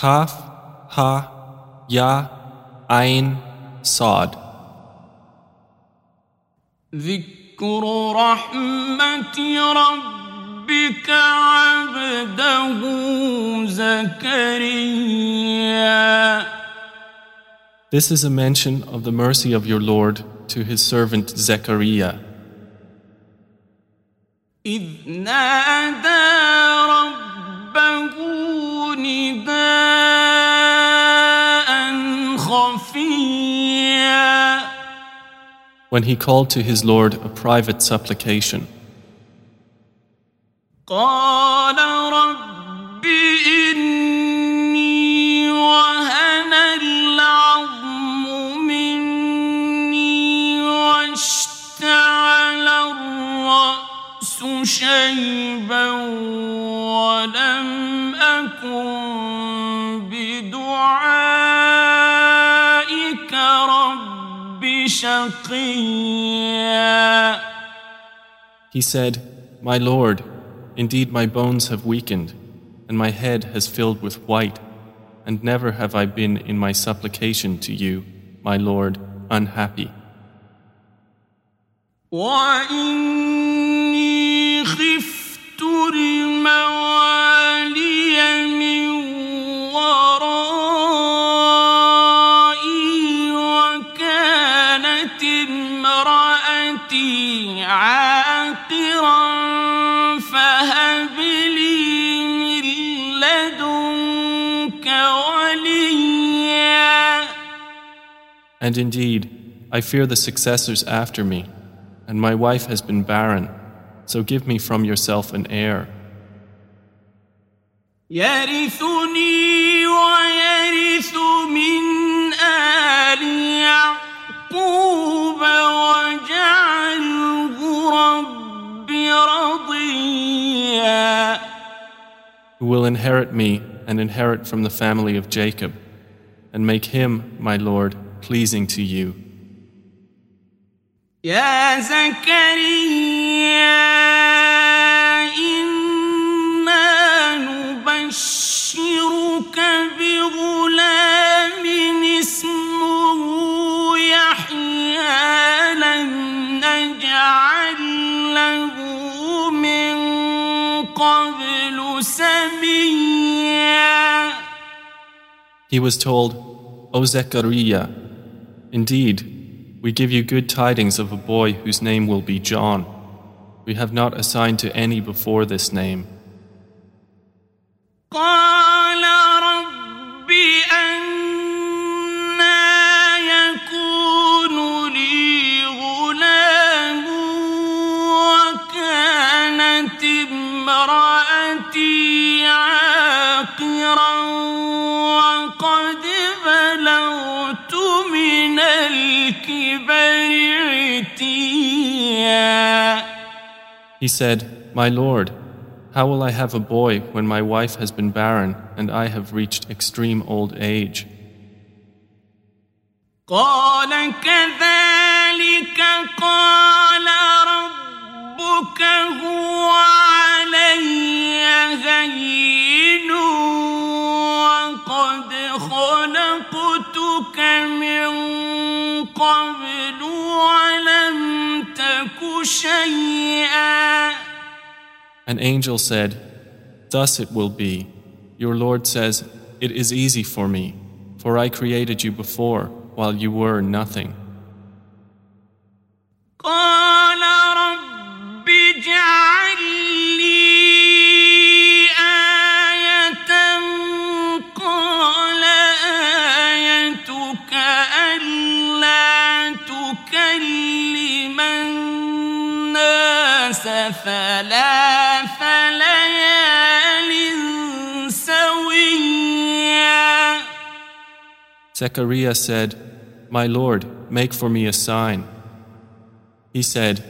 Kaf, Ha, Ya, Ain, Sad. ذكر رحمة ربك عبده زكريا This is a mention of the mercy of your Lord to his servant Zechariah. إذ نادى ربه when he called to his Lord a private supplication. قال رب إني وهن العظم مني واشتعل الرأس شيبا ولم أكن بدعائك رب شقيا He said, My Lord, indeed my bones have weakened, and my head has filled with white, and never have I been in my supplication to you, my Lord, unhappy. وإني خفت الموالي And indeed, I fear the successors after me, and my wife has been barren, so give me from yourself an heir. يرثني ويرث من آل يعقوب واجعله رب رضيا who will inherit me and inherit from the family of Jacob, and make him, my Lord, pleasing to you. يا زكريا إنا نبشرك بغلام اسمه يحيى لم نجعل له من قبل سميا He was told, O Zechariah, indeed, we give you good tidings of a boy whose name will be John. We have not assigned to any before this name. قال رب أنا يكون لي غلام وكانت امرأتي عاقرا وقد He said, My Lord, how will I have a boy when my wife has been barren and I have reached extreme old age? قال كذلك قال ربك هو علي هين وقد خلقتك من قبل ولم تك شيئا An angel said, Thus it will be. Your Lord says, It is easy for me, for I created you before while you were nothing. قال رب اجعل Zechariah said, My Lord, make for me a sign. He said,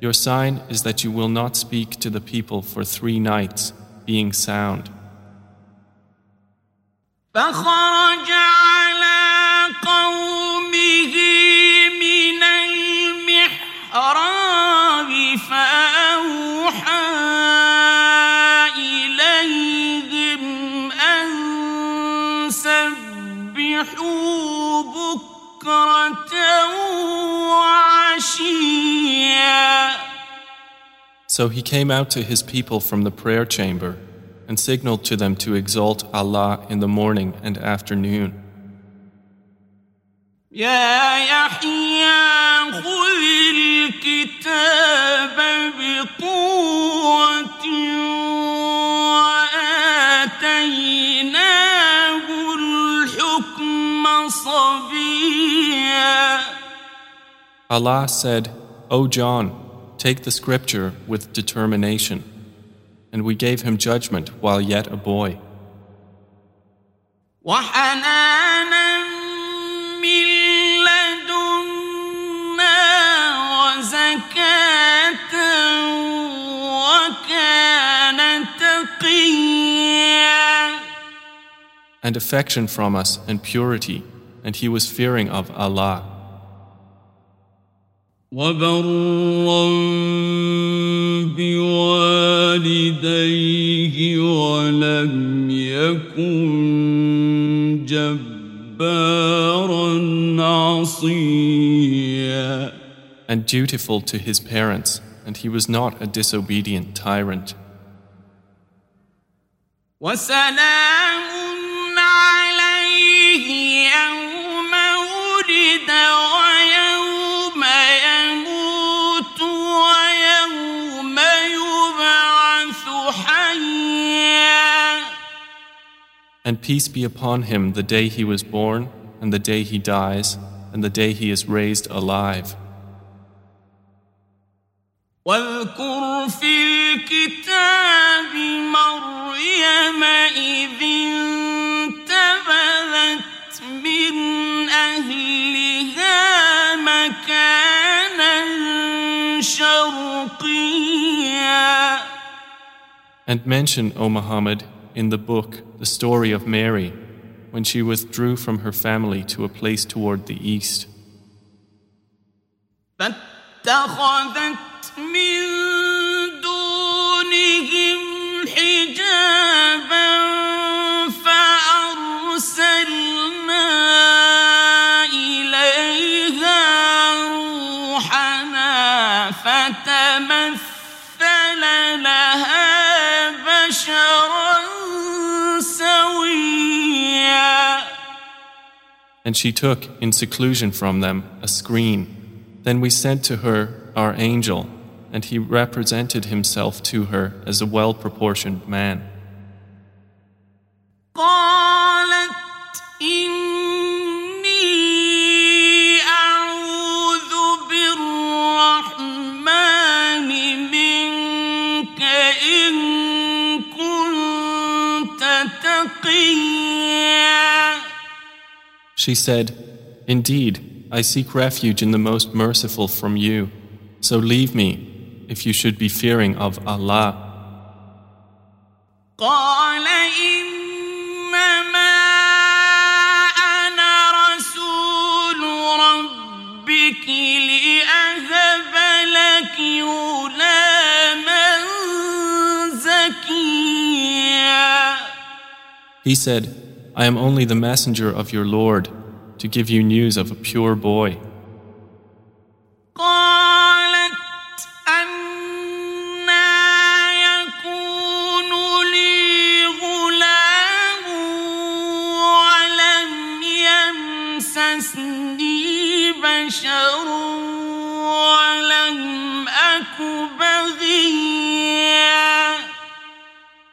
Your sign is that you will not speak to the people for three nights, being sound. فخرج على قومه من المحراب فأوحى سبحوا بكرة وعشيا So he came out to his people from the prayer chamber and signaled to them to exalt Allah in the morning and afternoon. يا يحيى خذ الكتاب بقوة Allah said, O John, take the scripture with determination. And we gave him judgment while yet a boy. And affection from us and purity and he was fearing of Allah. وبرا بوالديه ولم يكن جبارا عصيا And dutiful to his parents, and he was not a disobedient tyrant. وسلام And peace be upon him the day he was born, and the day he dies, and the day he is raised alive. واذكر في الكتاب مريم إذ انتبذت من أهلها مكانا شرقيا And mention, O Muhammad, in the book the story of Mary when she withdrew from her family to a place toward the east. And she took, in seclusion from them, a screen. Then we sent to her our angel, and he represented himself to her as a well proportioned man. She said, Indeed, I seek refuge in the most merciful from you, so leave me if you should be fearing of Allah. He said, I am only the messenger of your Lord to give you news of a pure boy.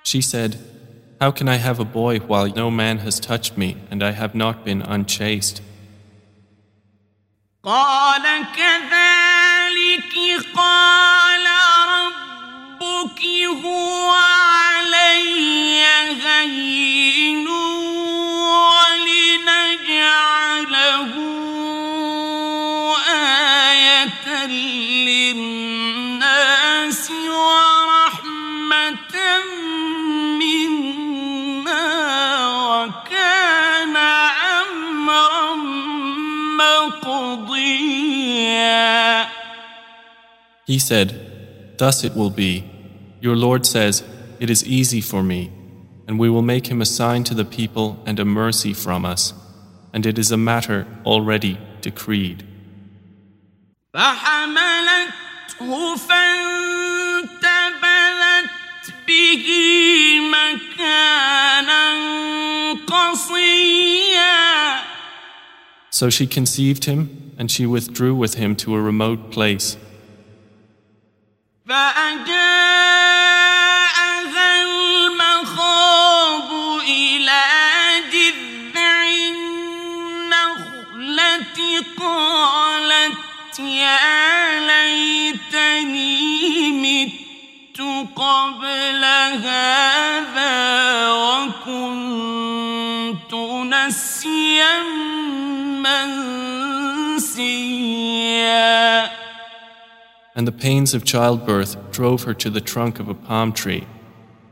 She said, How can I have a boy while no man has touched me and I have not been unchaste? قال كذلك قال ربك هو علي هين He said, Thus it will be. Your Lord says, It is easy for me, and we will make him a sign to the people and a mercy from us, and it is a matter already decreed. So she conceived him, and she withdrew with him to a remote place. فأجاءها المخاض إلى النخلة قالت يا ليتني مت قبل هذا وكنت and the pains of childbirth drove her to the trunk of a palm tree.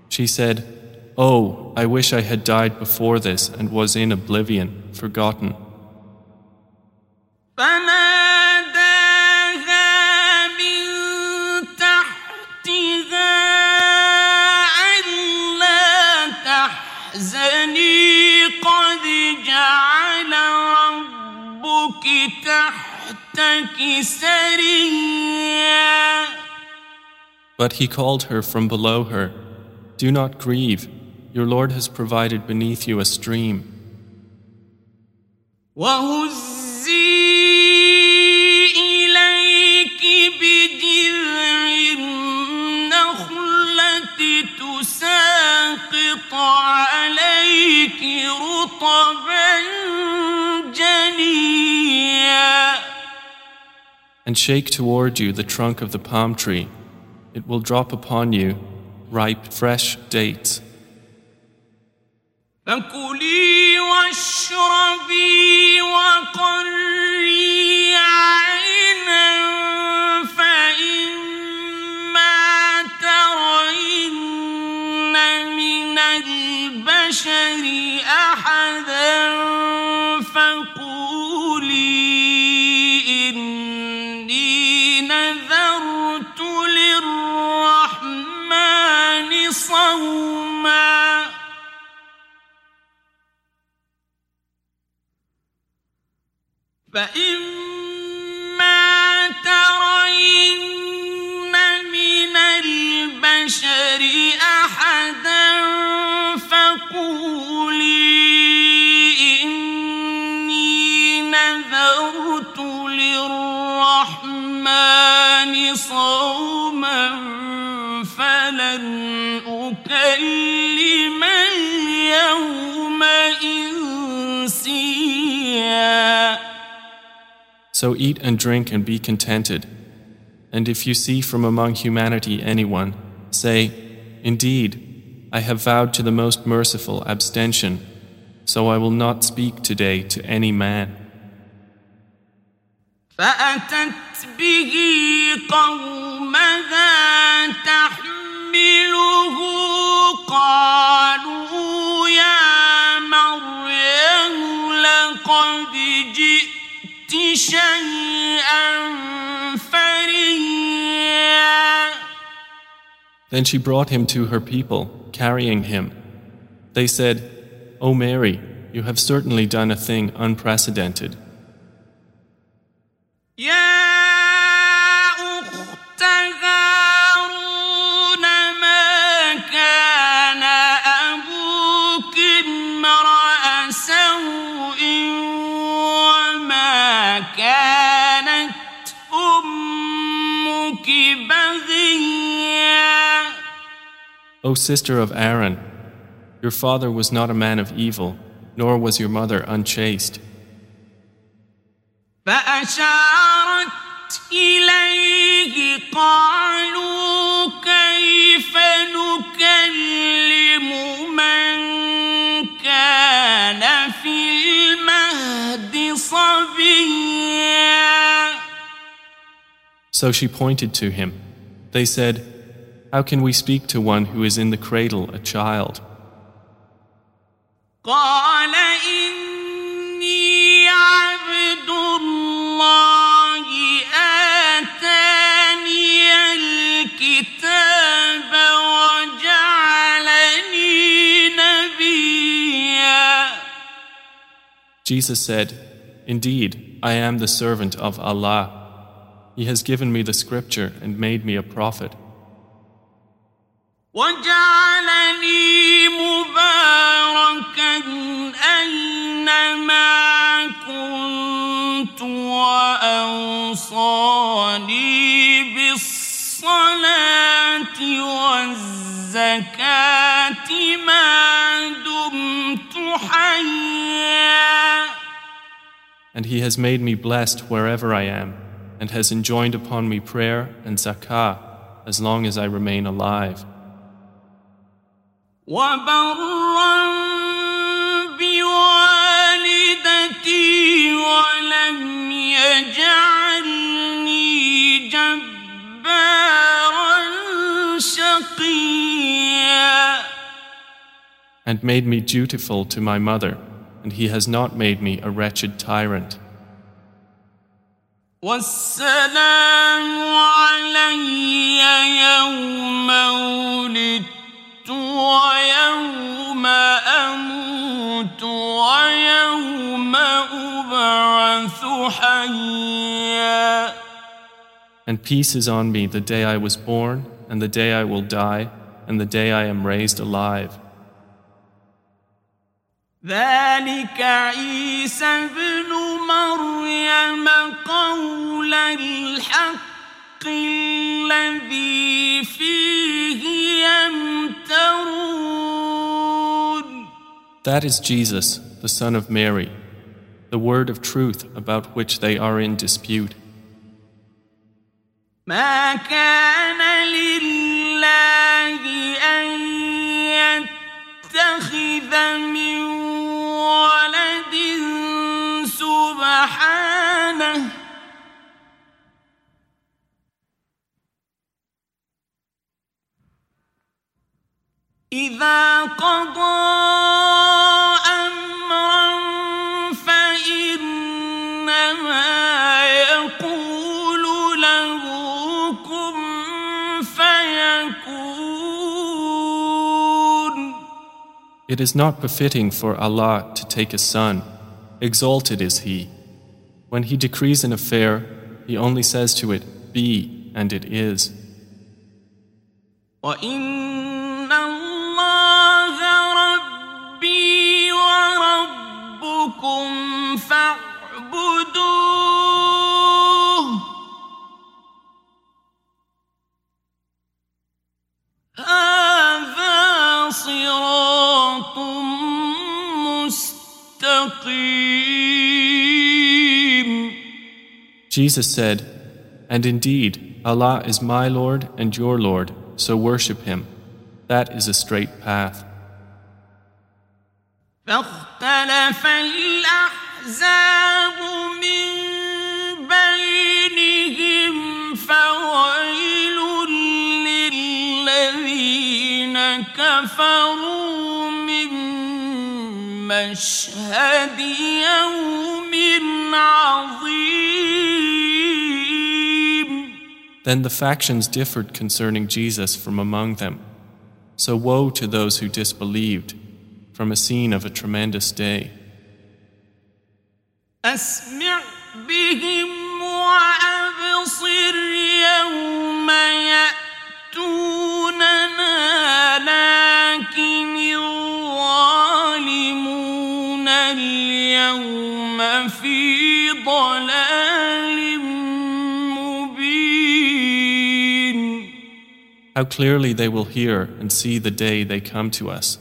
She said, Oh, I wish I had died before this and was in oblivion, forgotten. But he called her from below her, Do not grieve, your Lord has provided beneath you a stream. وهزي إليك بجذع النخلة تساقط عليك رطبا And shake toward you the trunk of the palm tree. It will drop upon you ripe, fresh dates. فإما ترين من البشر أحدا فقولي إني نذرت للرحمن صوما فلن أكلم So eat and drink and be contented. And if you see from among humanity anyone, say, Indeed, I have vowed to the most merciful abstention, so I will not speak today to any man. فأتت به قومها تحمله قالوا يا مريم لقد جئت شيئا فريا then she brought him to her people, carrying him. They said, O Mary, you have certainly done a thing unprecedented. O sister of Aaron, your father was not a man of evil, nor was your mother unchaste. فأشارت إليه قالوا كيف نكلم من كان في المهد صبيا So she pointed to him. They said, how can we speak to one who is in the cradle a child? Jesus said, Indeed, I am the servant of Allah. He has given me the scripture and made me a prophet. وجعلني مباركا أينما كنت وأوصاني بالصلاة والزكاة ما دمت حيا And he has made me blessed wherever I am, and has enjoined upon me prayer and zakah as long as I remain alive. وبرا بوالدتي ولم يجعلني جبارا شقيا And made me dutiful to my mother, and he has not made me a wretched tyrant. والسلام علي يوم ولدت ويوم أموت ويوم أبعث حيا And peace is on me the day I was born, and the day I will die, and the day I am raised alive. ذلك عيسى ابن مريم قول الحق الذي فيه يمترون That is Jesus, the Son of Mary, the word of truth about which they are in dispute. ما كان لله إذا قضى أمرا فإنما يقول له كن فيكون It is not befitting for Allah to take a son. Exalted is He. When He decrees an affair, He only says to it, Be, and it is. وإن وربكم فاعبدوه هذا صراط مستقيم Jesus said, And indeed, Allah is my Lord and your Lord, so worship Him. That is a straight path. فاختلف الأحزاب من بينهم فويل للذين كفروا من مشهد يوم عظيم Then the factions differed concerning Jesus from among them. So woe to those who disbelieved from a scene of a tremendous day. أسمع بهم وأبصر يوم يأتوننا لكن الظالمون اليوم في ضلال مبين How clearly they will hear and see the day they come to us.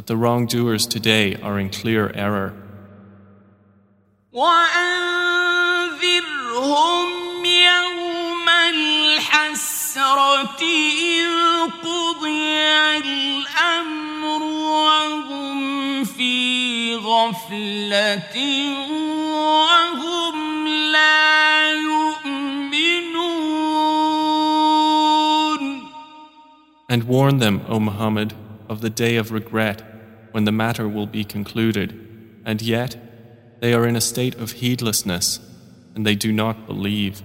but the wrongdoers today are in clear error. And warn them, O Muhammad, of the day of regret when the matter will be concluded, and yet they are in a state of heedlessness and they do not believe.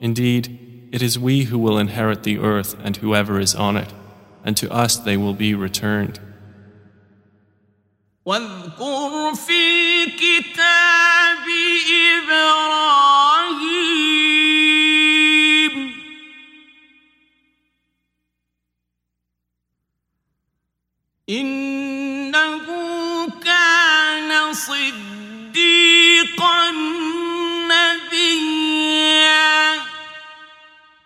Indeed, it is we who will inherit the earth and whoever is on it, and to us they will be returned. واذكر في الكتاب إبراهيم إنه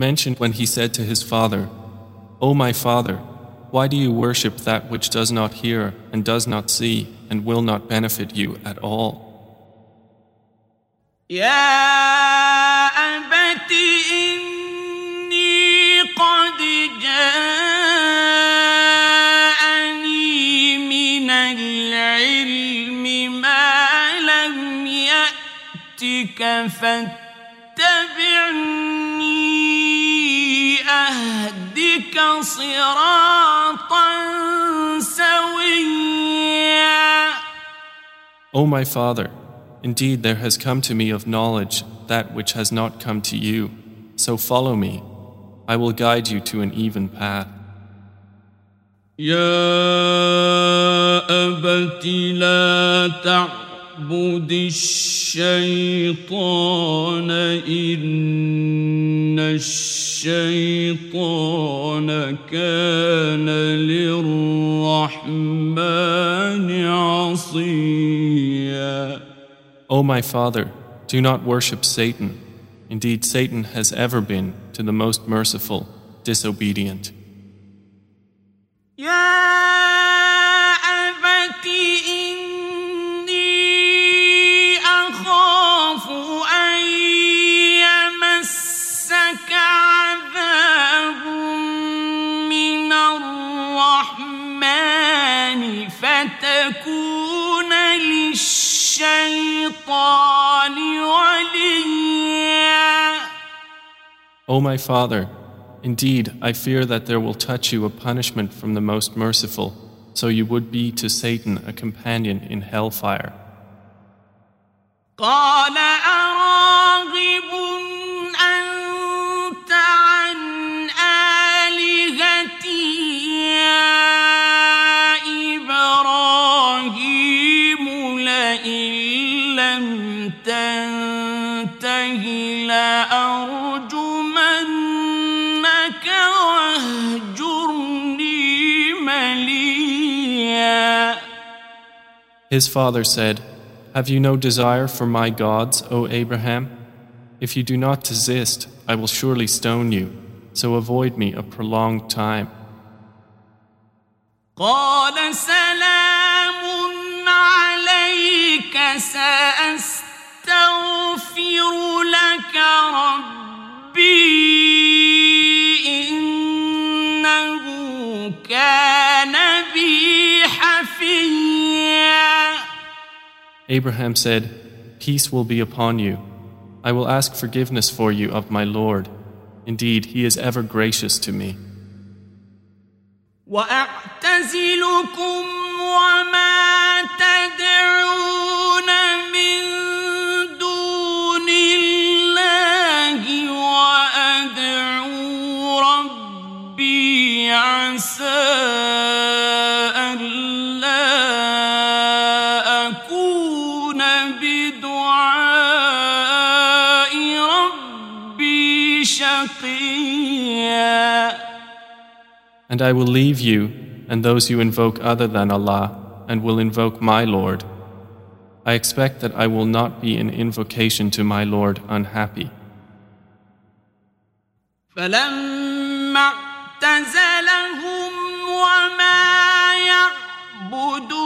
Mentioned when he said to his father, O my father, why do you worship that which does not hear and does not see and will not benefit you at all? يا أهدك صراطا سويا O my father, indeed there has come to me of knowledge that which has not come to you. So follow me. I will guide you to an even path. يا أبت لا تعبد الشيطان إن الشيطان كان للرحمن عصيا O my father, do not worship Satan. Indeed, Satan has ever been, to the most merciful, disobedient. يا أبت O my father, indeed I fear that there will touch you a punishment from the most merciful, so you would be to Satan a companion in hellfire. قال أراغب أنت His father said, Have you no desire for my gods, O Abraham? If you do not desist, I will surely stone you, so avoid me a prolonged time. قال سلام عليك سأستغفر لك ربي إنه كان Abraham said, Peace will be upon you. I will ask forgiveness for you of my Lord. Indeed, he is ever gracious to me. وأعتزلكم وما تدعون من دون الله وأدعو ربي عسى And I will leave you and those you invoke other than Allah and will invoke my Lord. I expect that I will not be in invocation to my Lord unhappy. فلما اعتزلهم وما يعبدون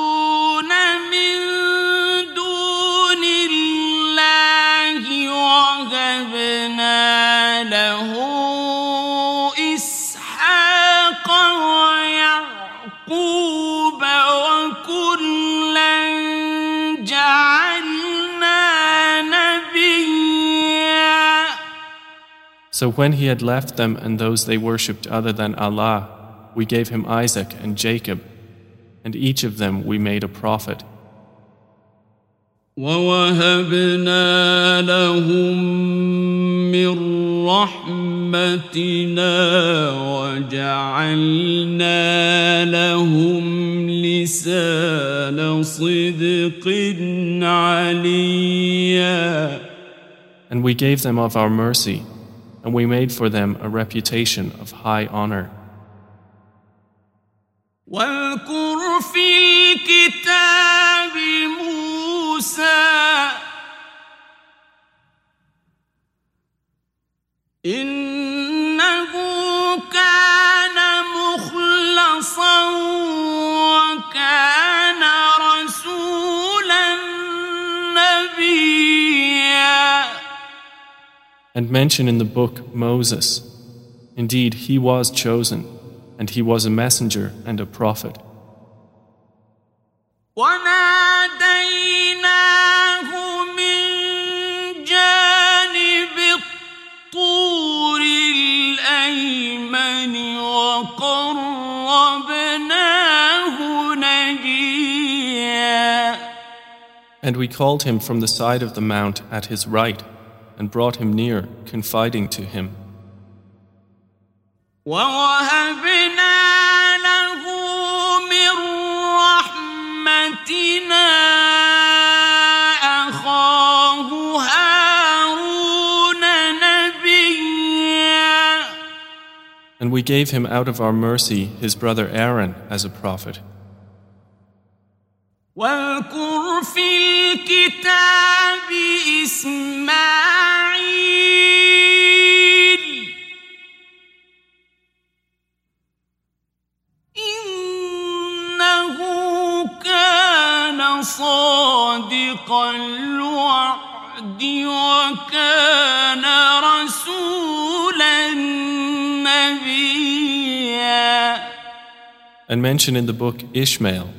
So when he had left them and those they worshipped other than Allah, we gave him Isaac and Jacob, and each of them we made a prophet. ووهبنا لهم من رحمتنا وجعلنا لهم لسان صدق عليا And we gave them of our mercy and we made for them a reputation of high honor. واذكر في الكتاب موسى And mention in the book Moses. Indeed, he was chosen, and he was a messenger and a prophet. And we called him from the side of the mount at his right and brought him near, confiding to him. ووهبنا له من رحمتنا أخاه هارون نبيا And we gave him out of our mercy his brother Aaron as a prophet. واذكر في الكتاب إسماعيل صادق الوعد وكان رسولا نبيا And mention in the book Ishmael.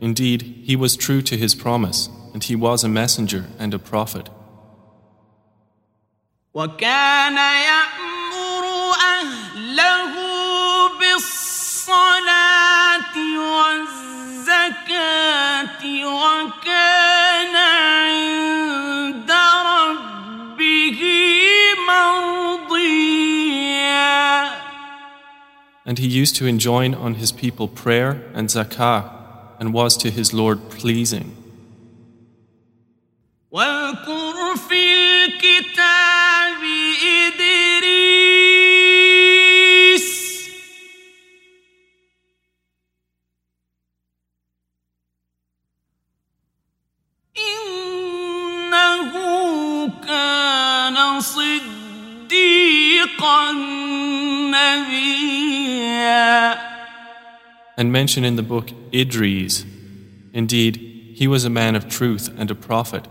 Indeed, he was true to his promise, and he was a messenger and a prophet. وكان يأمر أهله And he used to enjoin on his people prayer and zakah, and was to his Lord pleasing. mention in the book Idris. Indeed, he was a man of truth and a prophet.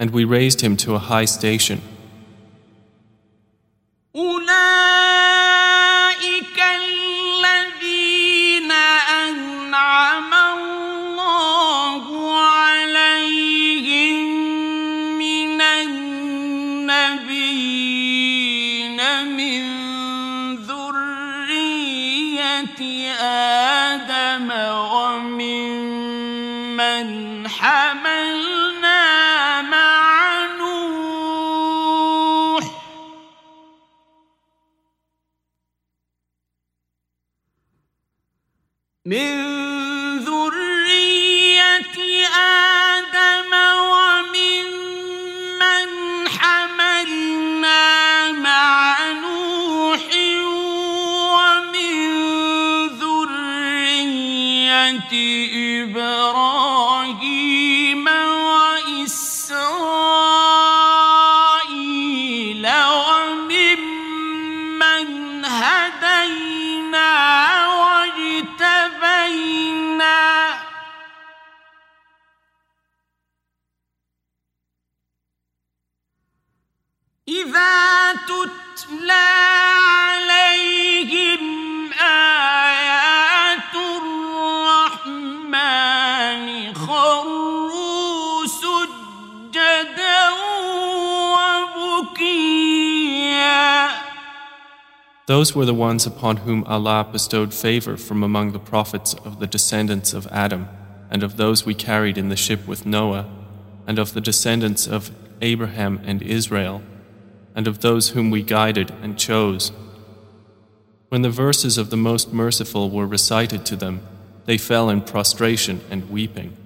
And we raised him to a high station. Those were the ones upon whom Allah bestowed favor from among the prophets of the descendants of Adam, and of those we carried in the ship with Noah, and of the descendants of Abraham and Israel, and of those whom we guided and chose. When the verses of the Most Merciful were recited to them, they fell in prostration and weeping.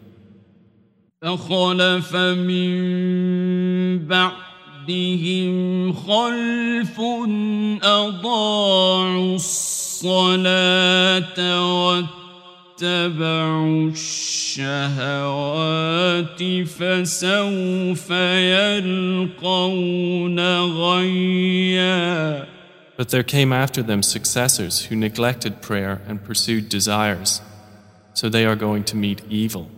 فخلف من بعدهم خلف أضاعوا الصلاة واتبعوا الشهوات فسوف يلقون غيا But there came after them successors who neglected prayer and pursued desires, so they are going to meet evil.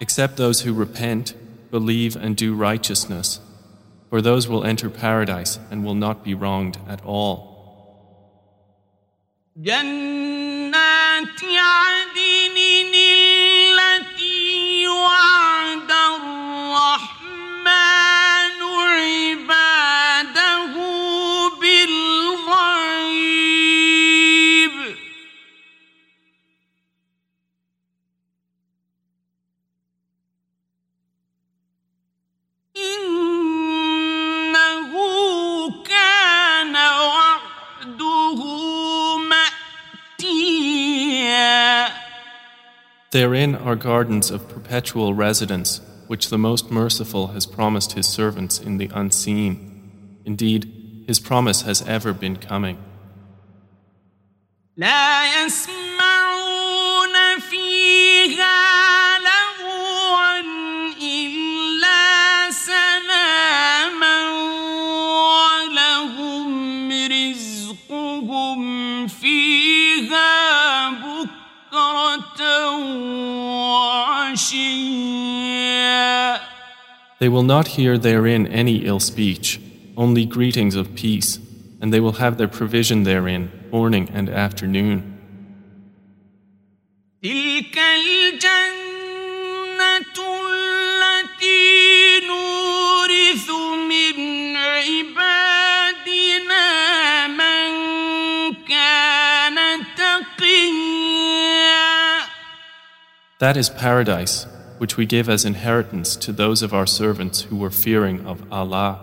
Except those who repent, believe, and do righteousness, for those will enter paradise and will not be wronged at all. جنات عدن التي وعد Therein are gardens of perpetual residence, which the Most Merciful has promised His servants in the unseen. Indeed, His promise has ever been coming. They will not hear therein any ill speech, only greetings of peace, and they will have their provision therein morning and afternoon. That is paradise, which we give as inheritance to those of our servants who were fearing of Allah.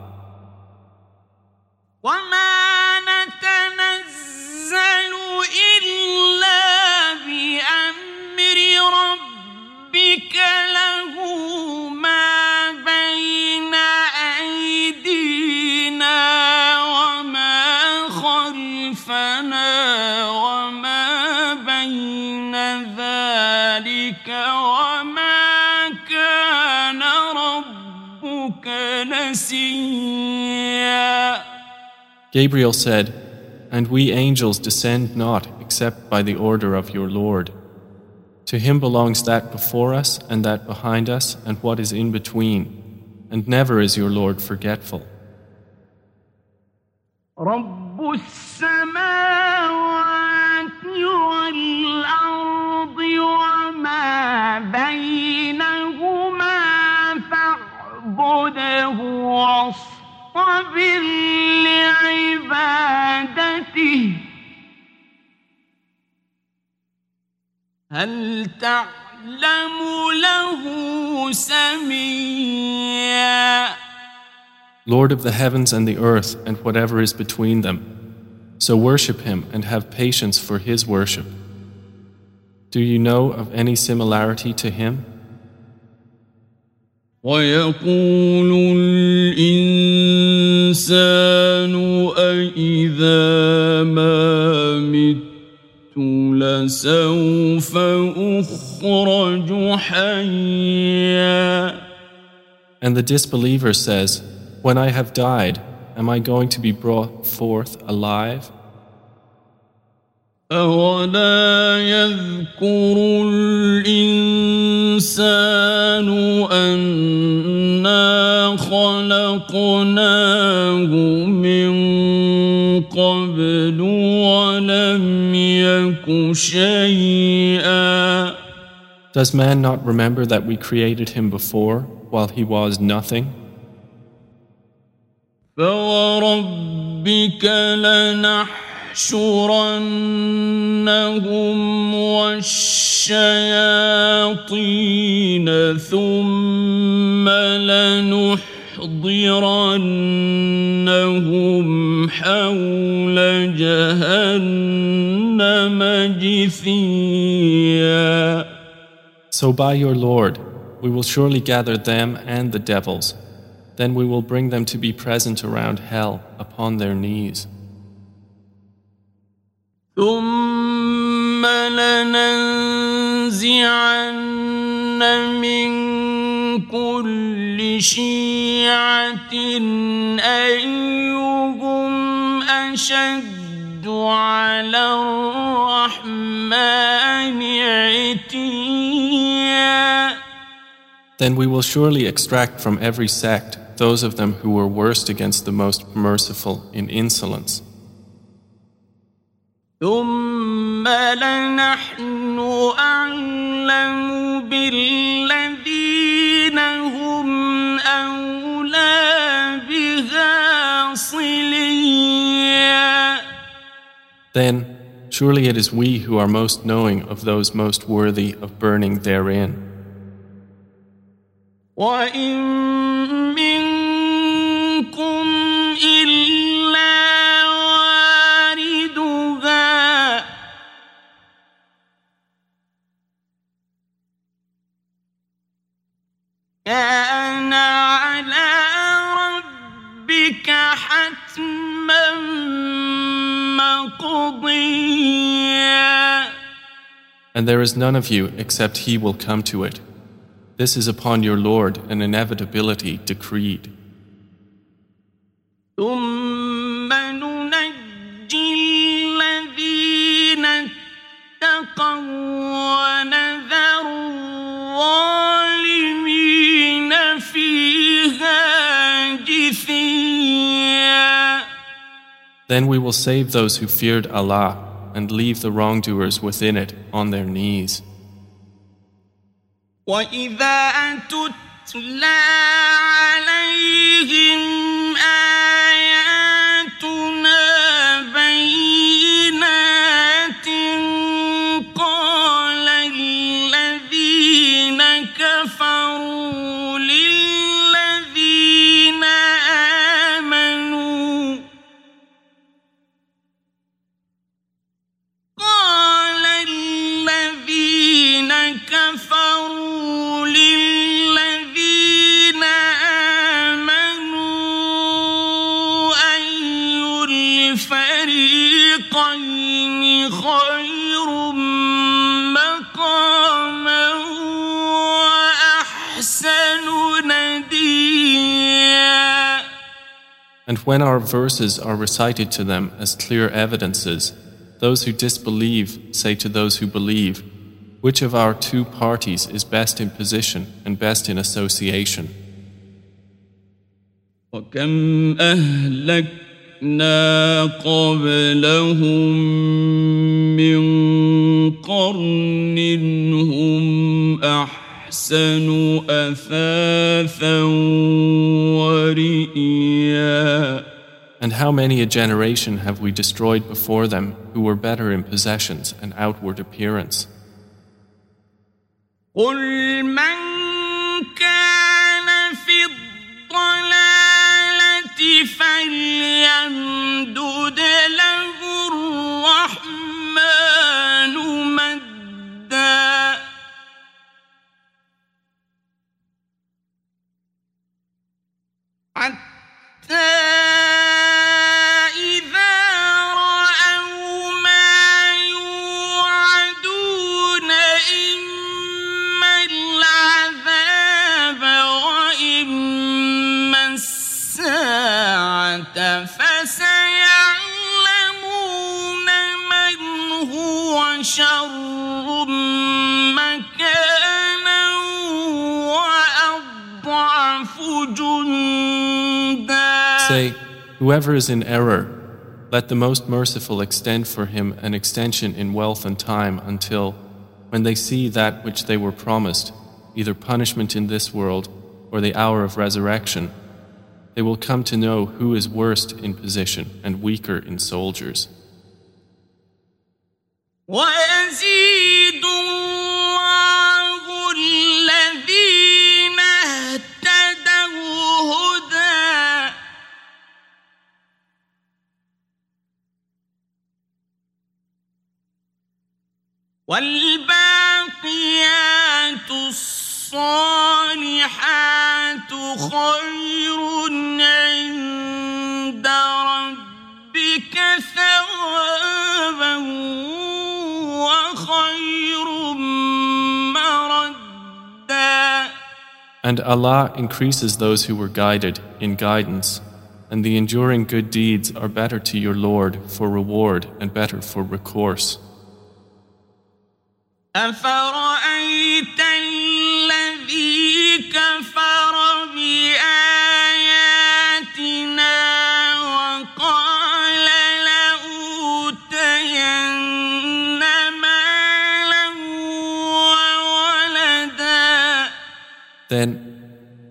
Gabriel said, And we angels descend not except by the order of your Lord. To him belongs that before us and that behind us and what is in between, and never is your Lord forgetful. فاعبده واصطبر لعبادته هل تعلم له سميا Lord of the heavens and the earth and whatever is between them. So worship him and have patience for his worship. Do you know of any similarity to him? ويقول الإنسان أإذا ما مت لسوف أخرج حيا And the disbeliever says, When I have died, am I going to be brought forth alive? أولا يذكر الإنسان أنا خلقناه من قبل ولم يك شيئا Does man not remember that we created him before while he was nothing? فوربك لنحشرنهم والشياطين ثم لنحضرنهم حول جهنم جثيا So by your Lord, we will surely gather them and the devils. Then we will bring them to be present around hell upon their knees. ثم لننزعن من كل شيعة أيهم أشد على الرحمن عتيا Then we will surely extract from every sect those of them who were worst against the most merciful in insolence. ثم لنحن أعلم بالذين هم أولى بها صليا Then, surely it is we who are most knowing of those most worthy of burning therein. وإن منكم كان على ربك حتما مقضيا And there is none of you except he will come to it. This is upon your Lord an inevitability decreed. ثم Then we will save those who feared Allah and leave the wrongdoers within it on their knees. وإذا تتلى عليهم And when our verses are recited to them as clear evidences, those who disbelieve say to those who believe, Which of our two parties is best in position and best in association? وكم أهلكنا قبلهم من قرن هم أحسن أثاثا ورئيا and how many a generation have we destroyed before them who were better in possessions and outward appearance? قل فسيعلمون من هو شر مكانا وأضعف جندا Say, whoever is in error, let the most merciful extend for him an extension in wealth and time until, when they see that which they were promised, either punishment in this world or the hour of resurrection, they will come to know who is worst in position and weaker in soldiers. ويزيد الله الذين اهتدوا هدى والباقيات الصالحات خير عند ربك ثوابا وخير مردا And Allah increases those who were guided in guidance, and the enduring good deeds are better to your Lord for reward and better for recourse. أفرأيت الذي كفر بآياتنا وقال لأوتين مالا وولدا Then,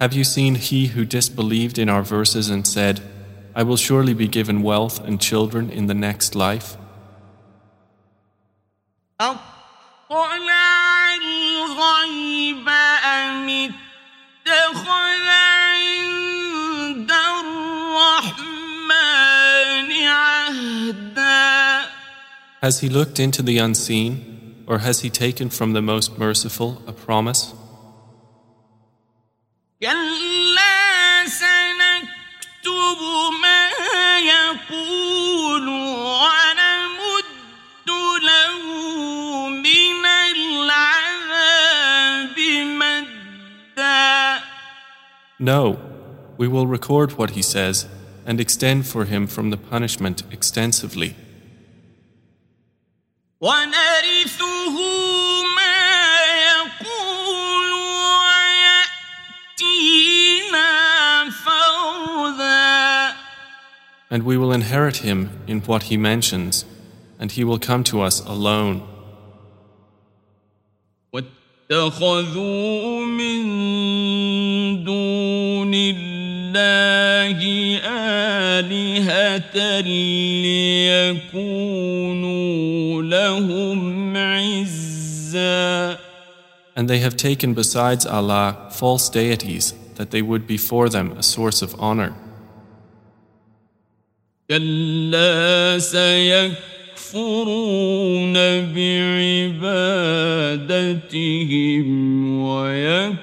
have you seen he who disbelieved in our verses and said, I will surely be given wealth and children in the next life? أطلع الغيب أم اتخذ عند الرحمن عهدا Has he looked into the unseen, or has he taken from the Most Merciful a promise? كلا سنكتب ما يقول No, we will record what he says and extend for him from the punishment extensively. ونرثه ما يقول ويأتينا فردا And we will inherit him in what he mentions, and he will come to us alone. واتخذوا من دون الله آلهة ليكونوا لهم عزا And they have taken besides Allah false deities that they would be for them a source of honor. كلا سيكفرون بعبادتهم ويكونون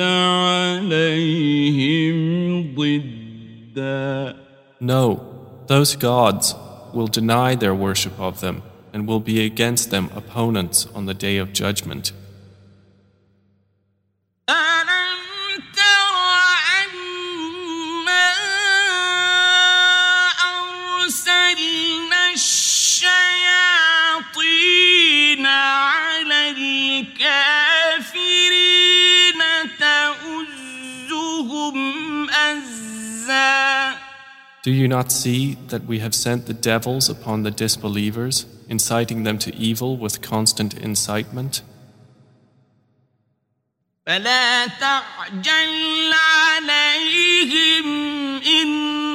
عليهم ضدا No, those gods will deny their worship of them and will be against them opponents on the day of judgment. الكافرين تؤزهم أزا Do you not see that we have sent the devils upon the disbelievers, inciting them to evil with constant incitement? فلا تعجل عليهم إنما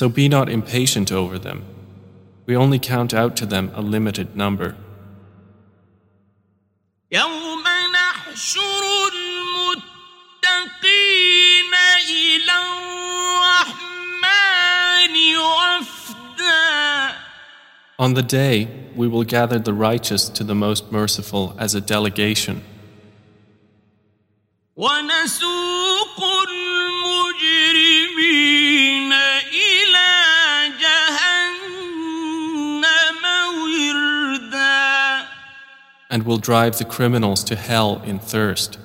So be not impatient over them. We only count out to them a limited number. يوم نحشر المتقين إلى الرحمن وفدا On the day, we will gather the righteous to the Most Merciful as a delegation, ونسوق المجرمين and will drive the criminals to hell in thirst.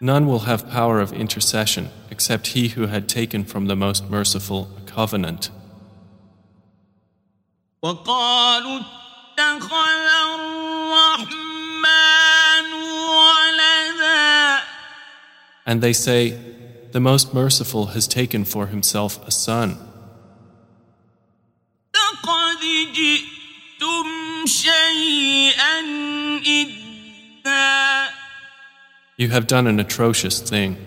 None will have power of intercession except he who had taken from the Most Merciful a covenant. وقالوا اتخذ الرحمن ولدا And they say, The Most Merciful has taken for himself a son. لقد جئتم شيئا إدا You have done an atrocious thing.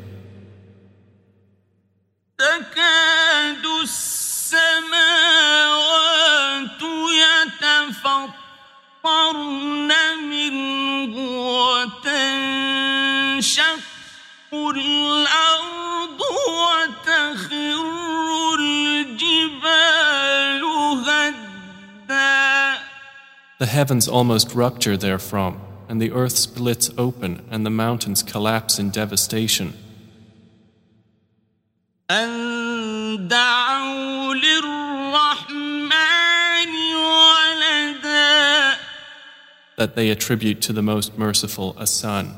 يتفطرن منه وتنشق الأرض وتخر الجبال هدا The heavens almost rupture therefrom, and the earth splits open, and the mountains collapse in devastation. that they attribute to the most merciful a son.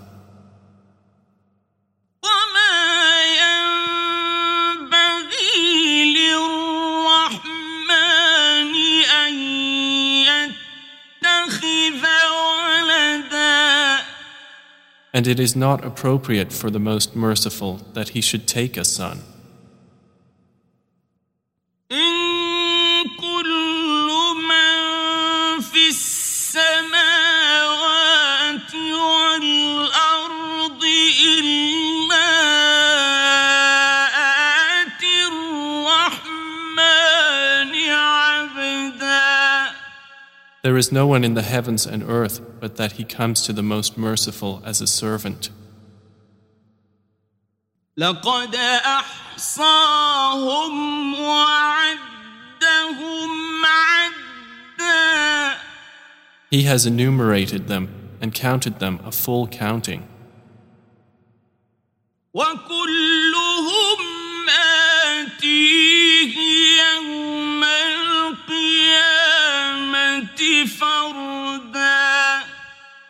And it is not appropriate for the Most Merciful that He should take a son. There is no one in the heavens and earth but that he comes to the Most Merciful as a servant. لقد أحصاهم وعدهم عدا He has enumerated them and counted them a full counting. وكلهم آتيه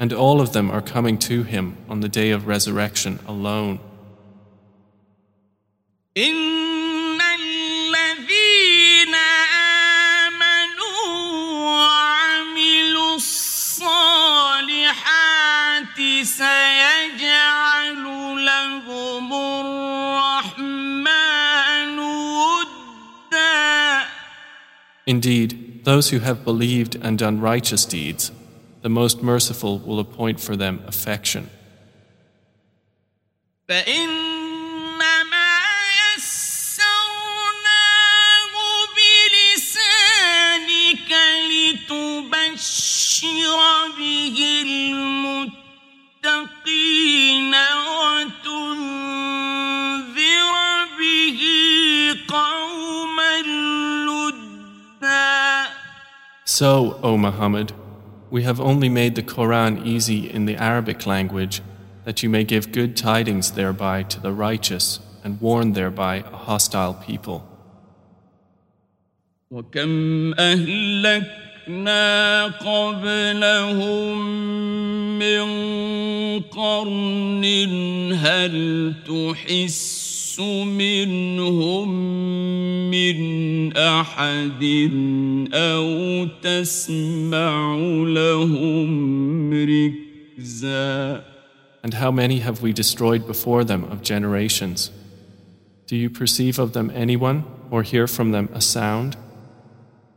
and all of them are coming to him on the day of resurrection alone. Indeed, those who have believed and done righteous deeds the Most Merciful will appoint for them affection. So, O Muhammad, we have only made the Quran easy in the Arabic language that you may give good tidings thereby to the righteous and warn thereby a hostile people. وكم أهلكنا قبلهم من قرن هل تحس منهم من أحد أو تسمع لهم ركزاً And how many have we destroyed before them of generations? Do you perceive of them anyone or hear from them a sound?